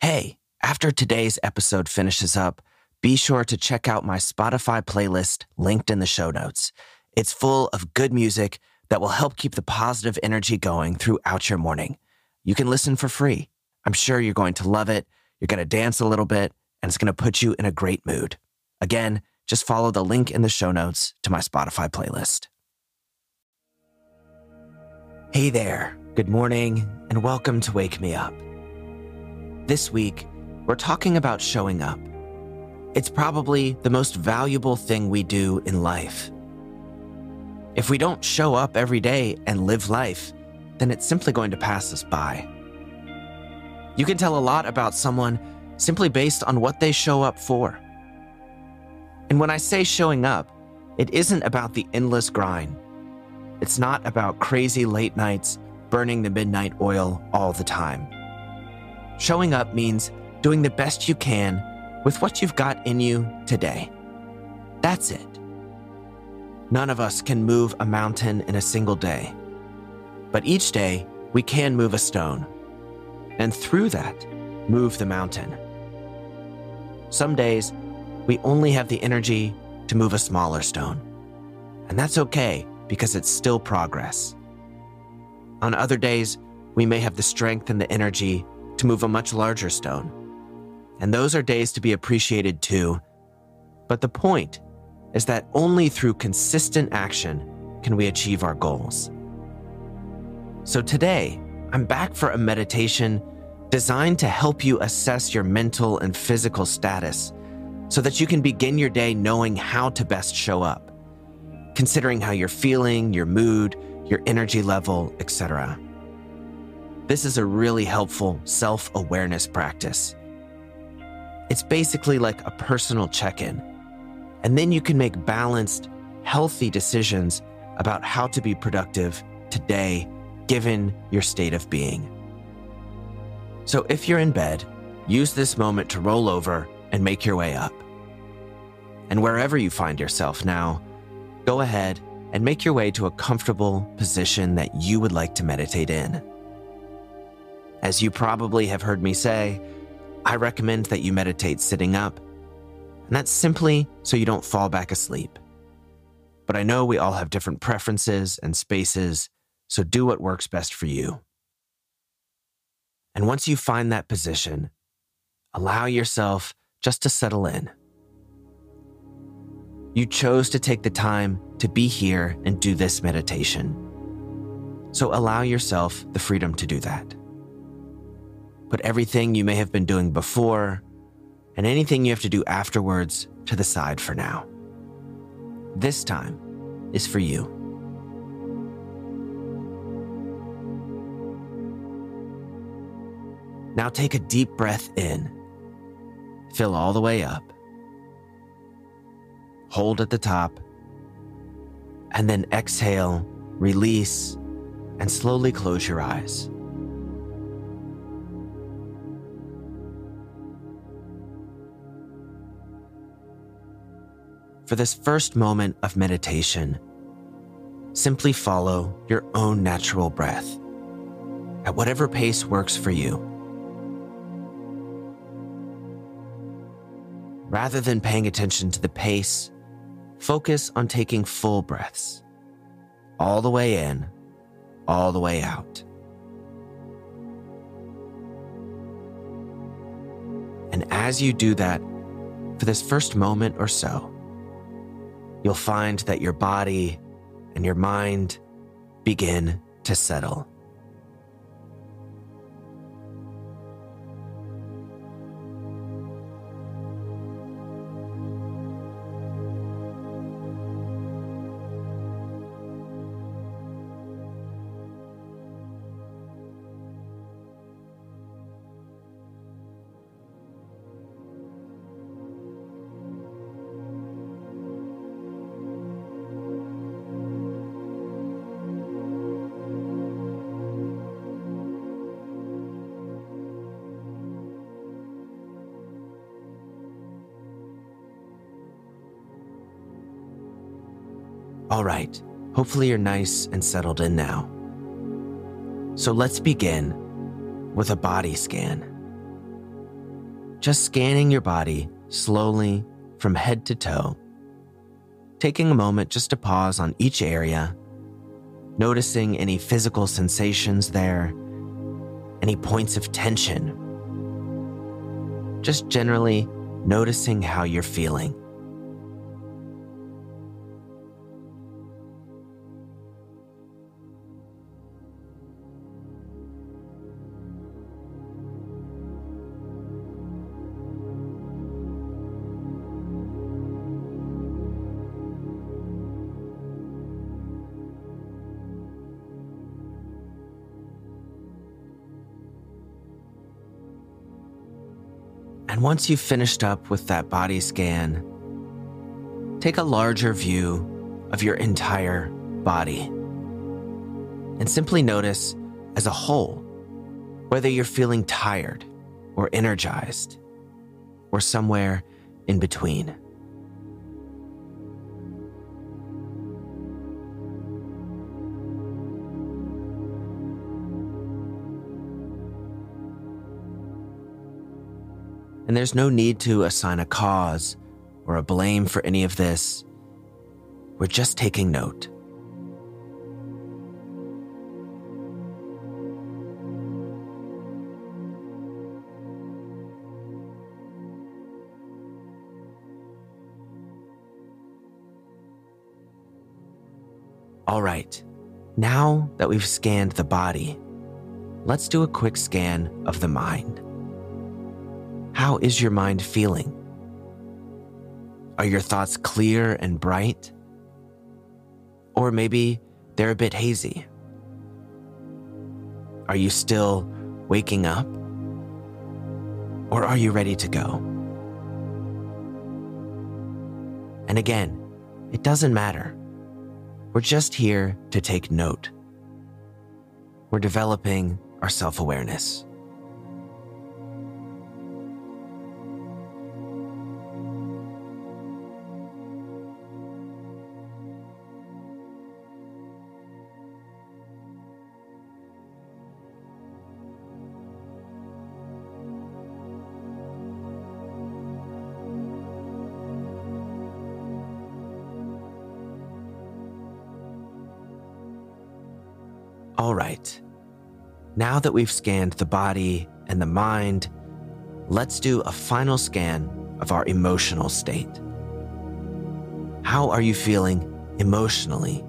Hey, after today's episode finishes up, be sure to check out my Spotify playlist linked in the show notes. It's full of good music that will help keep the positive energy going throughout your morning. You can listen for free. I'm sure you're going to love it. You're going to dance a little bit, and it's going to put you in a great mood. Again, just follow the link in the show notes to my Spotify playlist. Hey there, good morning, and welcome to Wake Me Up. This week, we're talking about showing up. It's probably the most valuable thing we do in life. If we don't show up every day and live life, then it's simply going to pass us by. You can tell a lot about someone simply based on what they show up for. And when I say showing up, it isn't about the endless grind. It's not about crazy late nights burning the midnight oil all the time. Showing up means doing the best you can with what you've got in you today. That's it. None of us can move a mountain in a single day, but each day we can move a stone, and through that, move the mountain. Some days we only have the energy to move a smaller stone, and that's okay because it's still progress. On other days, we may have the strength and the energy to move a much larger stone. And those are days to be appreciated too. But the point is that only through consistent action can we achieve our goals. So today, I'm back for a meditation designed to help you assess your mental and physical status so that you can begin your day knowing how to best show up, considering how you're feeling, your mood, your energy level, etc. This is a really helpful self awareness practice. It's basically like a personal check in, and then you can make balanced, healthy decisions about how to be productive today, given your state of being. So if you're in bed, use this moment to roll over and make your way up. And wherever you find yourself now, go ahead and make your way to a comfortable position that you would like to meditate in. As you probably have heard me say, I recommend that you meditate sitting up, and that's simply so you don't fall back asleep. But I know we all have different preferences and spaces, so do what works best for you. And once you find that position, allow yourself just to settle in. You chose to take the time to be here and do this meditation. So allow yourself the freedom to do that. Put everything you may have been doing before and anything you have to do afterwards to the side for now. This time is for you. Now take a deep breath in. Fill all the way up. Hold at the top. And then exhale, release, and slowly close your eyes. For this first moment of meditation, simply follow your own natural breath at whatever pace works for you. Rather than paying attention to the pace, focus on taking full breaths, all the way in, all the way out. And as you do that, for this first moment or so, you'll find that your body and your mind begin to settle. All right, hopefully you're nice and settled in now. So let's begin with a body scan. just scanning your body slowly from head to toe, taking a moment just to pause on each area, noticing any physical sensations there, any points of tension. Just generally noticing how you're feeling. And once you've finished up with that body scan, take a larger view of your entire body and simply notice as a whole whether you're feeling tired or energized or somewhere in between. And there's no need to assign a cause or a blame for any of this. We're just taking note. All right, now that we've scanned the body, let's do a quick scan of the mind. How is your mind feeling? Are your thoughts clear and bright? Or maybe they're a bit hazy? Are you still waking up? Or are you ready to go? And again, it doesn't matter. We're just here to take note. We're developing our self awareness. All right. Now that we've scanned the body and the mind, let's do a final scan of our emotional state. How are you feeling emotionally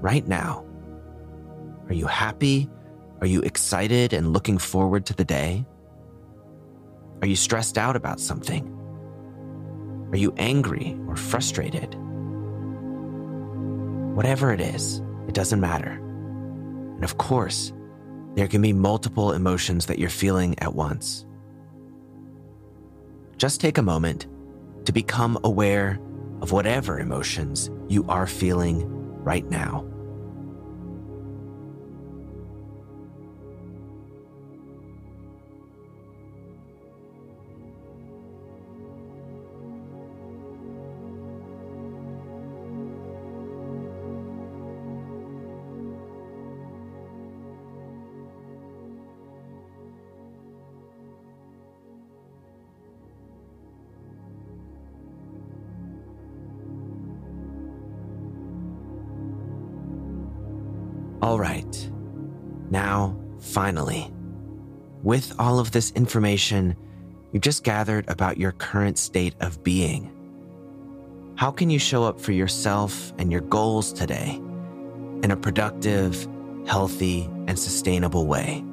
right now? Are you happy? Are you excited and looking forward to the day? Are you stressed out about something? Are you angry or frustrated? Whatever it is, it doesn't matter. And of course, there can be multiple emotions that you're feeling at once. Just take a moment to become aware of whatever emotions you are feeling right now. All right. Now, finally, with all of this information you've just gathered about your current state of being, how can you show up for yourself and your goals today in a productive, healthy, and sustainable way?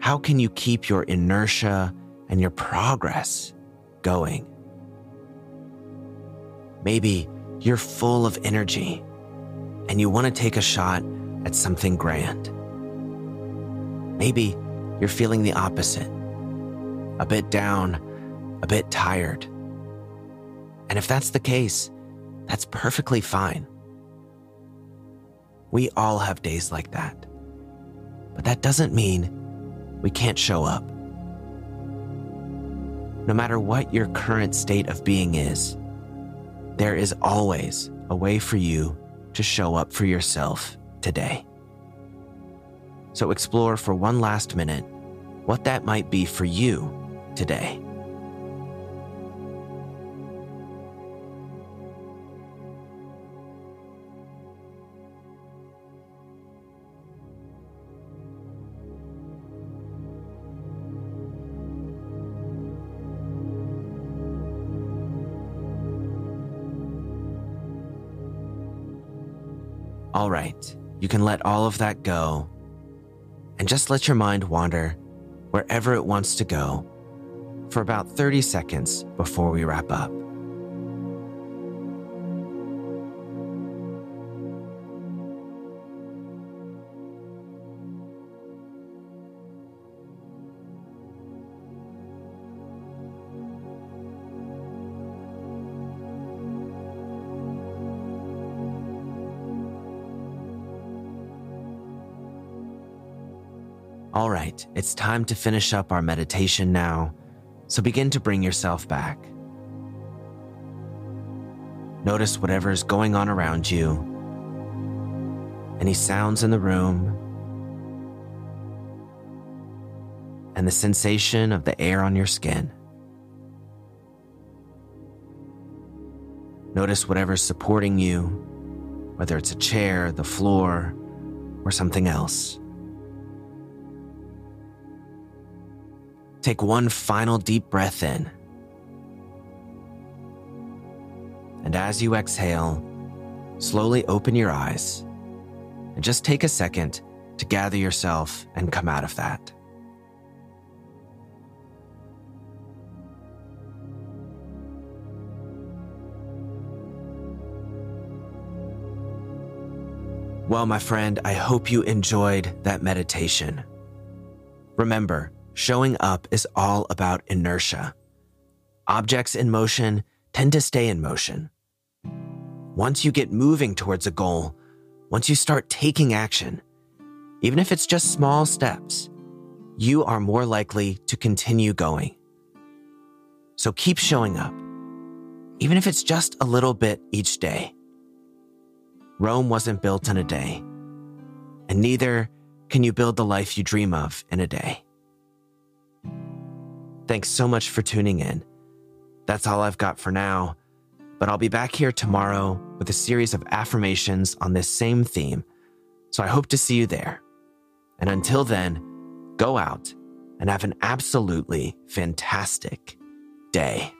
How can you keep your inertia and your progress going? Maybe you're full of energy and you want to take a shot at something grand. Maybe you're feeling the opposite a bit down, a bit tired. And if that's the case, that's perfectly fine. We all have days like that. But that doesn't mean we can't show up. No matter what your current state of being is, there is always a way for you to show up for yourself today. So explore for one last minute what that might be for you today. All right, you can let all of that go and just let your mind wander wherever it wants to go for about 30 seconds before we wrap up. All right, it's time to finish up our meditation now, so begin to bring yourself back. Notice whatever's going on around you, any sounds in the room, and the sensation of the air on your skin. Notice whatever's supporting you, whether it's a chair, the floor, or something else. Take one final deep breath in. And as you exhale, slowly open your eyes and just take a second to gather yourself and come out of that. Well, my friend, I hope you enjoyed that meditation. Remember, showing up is all about inertia. Objects in motion tend to stay in motion. Once you get moving towards a goal, once you start taking action, even if it's just small steps, you are more likely to continue going. So keep showing up, even if it's just a little bit each day. Rome wasn't built in a day, and neither can you build the life you dream of in a day. Thanks so much for tuning in. That's all I've got for now, but I'll be back here tomorrow with a series of affirmations on this same theme, so I hope to see you there. And until then, go out and have an absolutely fantastic day.